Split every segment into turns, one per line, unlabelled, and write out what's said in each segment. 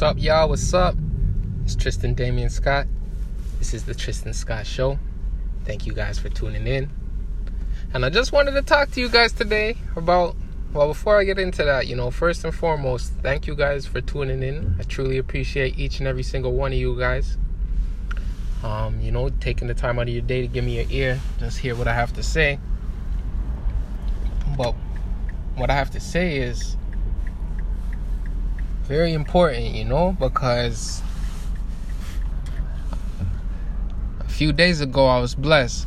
What's up, y'all? What's up? It's Tristan Damian Scott. This is the Tristan Scott Show. Thank you guys for tuning in. And I just wanted to talk to you guys today about, well, before I get into that, you know, first and foremost, thank you guys for tuning in. I truly appreciate each and every single one of you guys. Um, you know, taking the time out of your day to give me your ear, just hear what I have to say. But what I have to say is, very important, you know, because a few days ago I was blessed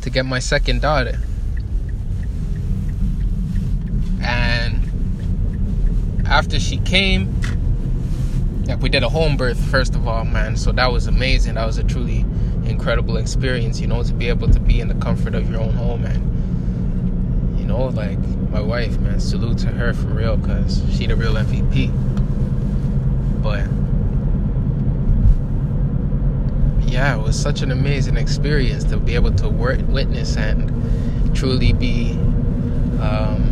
to get my second daughter. And after she came, yeah, we did a home birth first of all, man. So that was amazing. That was a truly incredible experience, you know, to be able to be in the comfort of your own home and know, like my wife, man. Salute to her for real, cause she the real MVP. But yeah, it was such an amazing experience to be able to work, witness, and truly be um,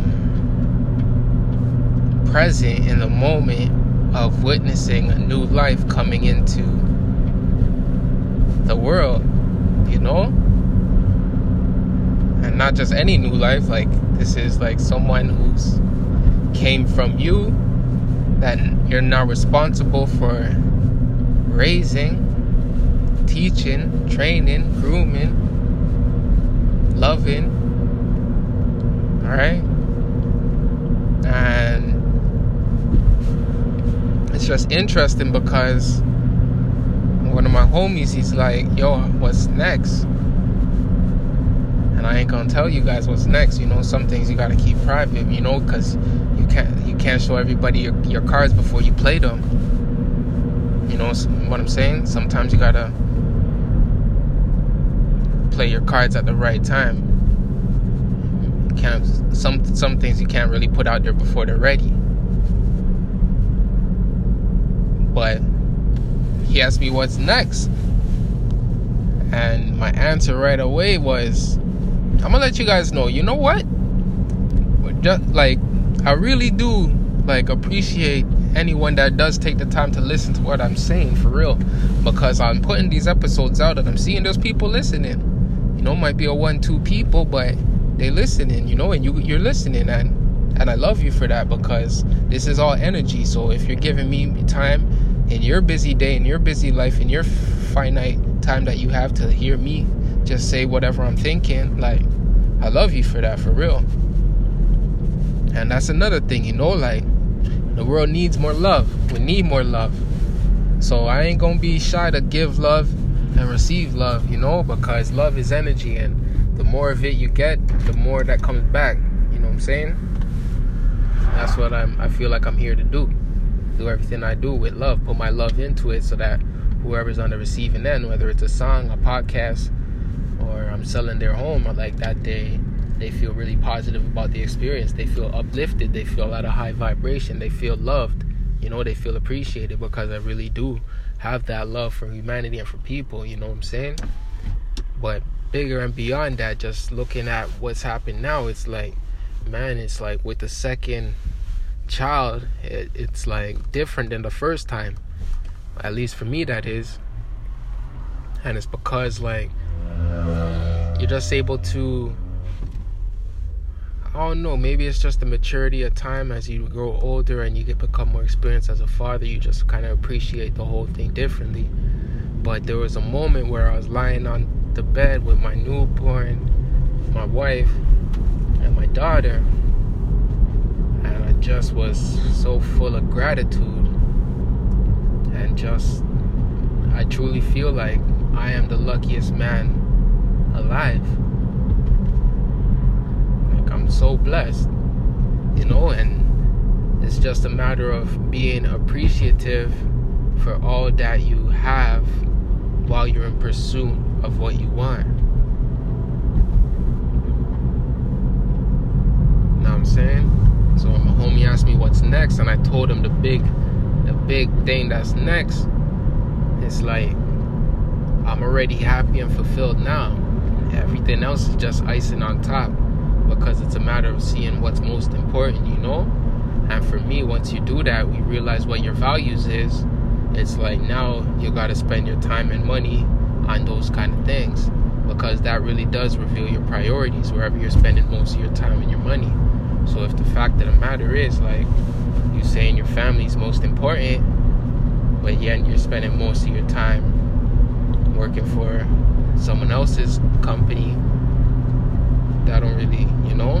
present in the moment of witnessing a new life coming into the world. You know and not just any new life like this is like someone who's came from you that you're not responsible for raising teaching training grooming loving. All right and it's just interesting because one of my homies he's like yo what's next gonna tell you guys what's next. You know, some things you gotta keep private. You know, because you can't you can't show everybody your, your cards before you play them. You know what I'm saying? Sometimes you gotta play your cards at the right time. You can't some some things you can't really put out there before they're ready. But he asked me what's next. And my answer right away was I'm gonna let you guys know. You know what? Just like I really do like appreciate anyone that does take the time to listen to what I'm saying for real, because I'm putting these episodes out and I'm seeing those people listening. You know, might be a one two people, but they listening. You know, and you you're listening and and I love you for that because this is all energy. So if you're giving me time in your busy day, in your busy life, in your finite time that you have to hear me just say whatever I'm thinking. Like, I love you for that, for real. And that's another thing, you know, like, the world needs more love. We need more love. So I ain't gonna be shy to give love and receive love, you know, because love is energy, and the more of it you get, the more that comes back. You know what I'm saying? That's what I'm. I feel like I'm here to do. Do everything I do with love. Put my love into it, so that whoever's on the receiving end, whether it's a song, a podcast, I'm selling their home, like that day they feel really positive about the experience. They feel uplifted. They feel at a high vibration. They feel loved. You know, they feel appreciated because I really do have that love for humanity and for people. You know what I'm saying? But bigger and beyond that, just looking at what's happened now, it's like, man, it's like with the second child, it, it's like different than the first time. At least for me, that is. And it's because, like, you're just able to I don't know, maybe it's just the maturity of time as you grow older and you get become more experienced as a father, you just kind of appreciate the whole thing differently. But there was a moment where I was lying on the bed with my newborn, my wife, and my daughter, and I just was so full of gratitude and just I truly feel like I am the luckiest man alive. Like I'm so blessed, you know, and it's just a matter of being appreciative for all that you have while you're in pursuit of what you want. Know what I'm saying? So my homie asked me what's next, and I told him the big, the big thing that's next. It's like I'm already happy and fulfilled now. Everything else is just icing on top because it's a matter of seeing what's most important, you know? And for me, once you do that, we realize what your values is. It's like now you got to spend your time and money on those kind of things because that really does reveal your priorities wherever you're spending most of your time and your money. So if the fact of the matter is like you saying your family is most important, but yet you're spending most of your time working for someone else's company, that don't really, you know,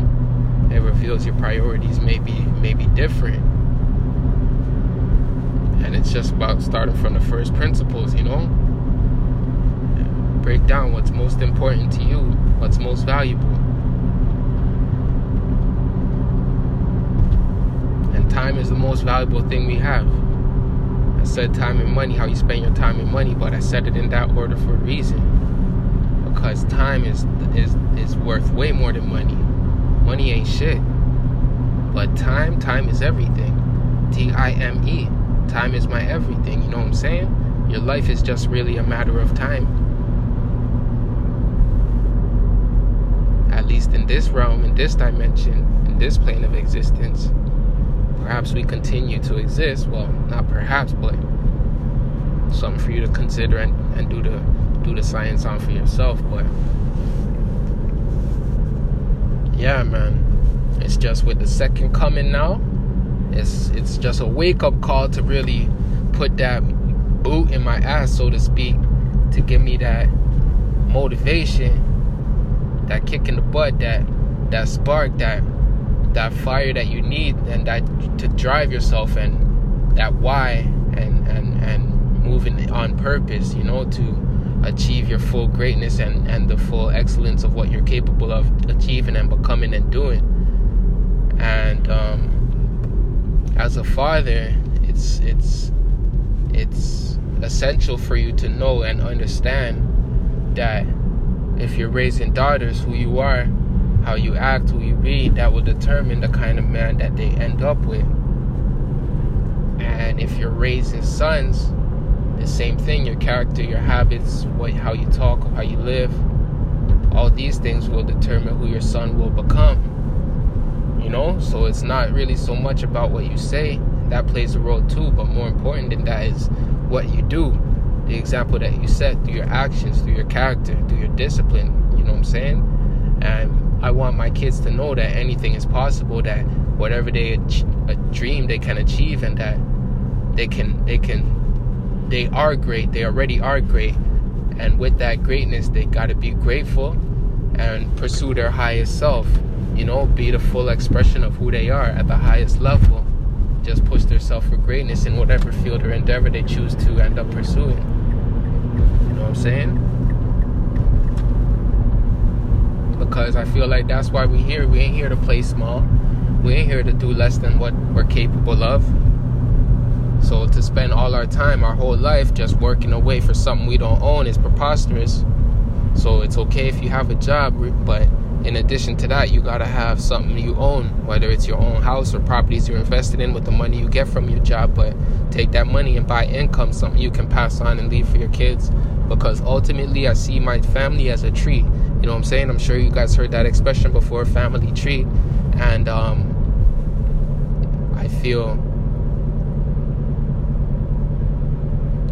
it reveals your priorities may be, may be different. And it's just about starting from the first principles, you know? Break down what's most important to you, what's most valuable. And time is the most valuable thing we have. I said time and money, how you spend your time and money, but I said it in that order for a reason. Because time is is is worth way more than money. Money ain't shit. But time, time is everything. T I M E. Time is my everything, you know what I'm saying? Your life is just really a matter of time. At least in this realm, in this dimension, in this plane of existence perhaps we continue to exist. Well, not perhaps, but something for you to consider and, and do the do the science on for yourself. But yeah, man, it's just with the second coming now. It's it's just a wake up call to really put that boot in my ass, so to speak, to give me that motivation, that kick in the butt, that that spark, that that fire that you need and that to drive yourself and that why and and and moving on purpose you know to achieve your full greatness and and the full excellence of what you're capable of achieving and becoming and doing and um, as a father it's it's it's essential for you to know and understand that if you're raising daughters who you are how you act, who you be, that will determine the kind of man that they end up with. And if you're raising sons, the same thing, your character, your habits, what how you talk, how you live, all these things will determine who your son will become. You know? So it's not really so much about what you say. That plays a role too, but more important than that is what you do. The example that you set through your actions, through your character, through your discipline. You know what I'm saying? And I want my kids to know that anything is possible, that whatever they a dream they can achieve, and that they can they can they are great. They already are great, and with that greatness, they got to be grateful and pursue their highest self. You know, be the full expression of who they are at the highest level. Just push themselves for greatness in whatever field or endeavor they choose to end up pursuing. You know what I'm saying? because I feel like that's why we're here. We ain't here to play small. We ain't here to do less than what we're capable of. So to spend all our time, our whole life, just working away for something we don't own is preposterous. So it's okay if you have a job, but in addition to that, you gotta have something you own, whether it's your own house or properties you're invested in with the money you get from your job. But take that money and buy income, something you can pass on and leave for your kids. Because ultimately, I see my family as a tree. You know what I'm saying? I'm sure you guys heard that expression before, family tree. And um, I feel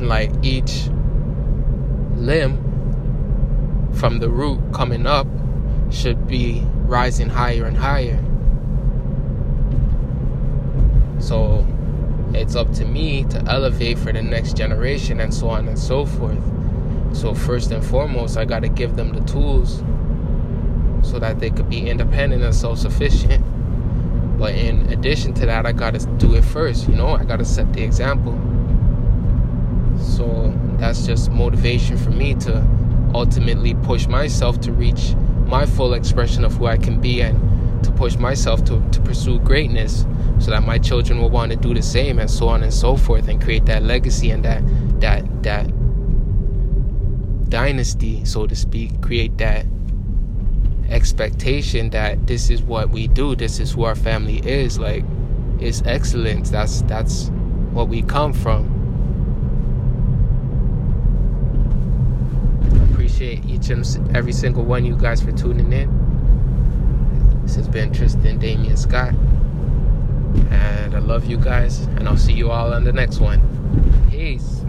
like each limb from the root coming up should be rising higher and higher. So it's up to me to elevate for the next generation and so on and so forth. So, first and foremost, I got to give them the tools so that they could be independent and self sufficient. But in addition to that, I got to do it first. You know, I got to set the example. So, that's just motivation for me to ultimately push myself to reach my full expression of who I can be and to push myself to, to pursue greatness so that my children will want to do the same and so on and so forth and create that legacy and that that that dynasty, so to speak, create that expectation that this is what we do, this is who our family is. Like, it's excellence. That's that's what we come from. Appreciate each and every single one of you guys for tuning in. This has been Tristan Damian Scott. And I love you guys, and I'll see you all on the next one. Peace.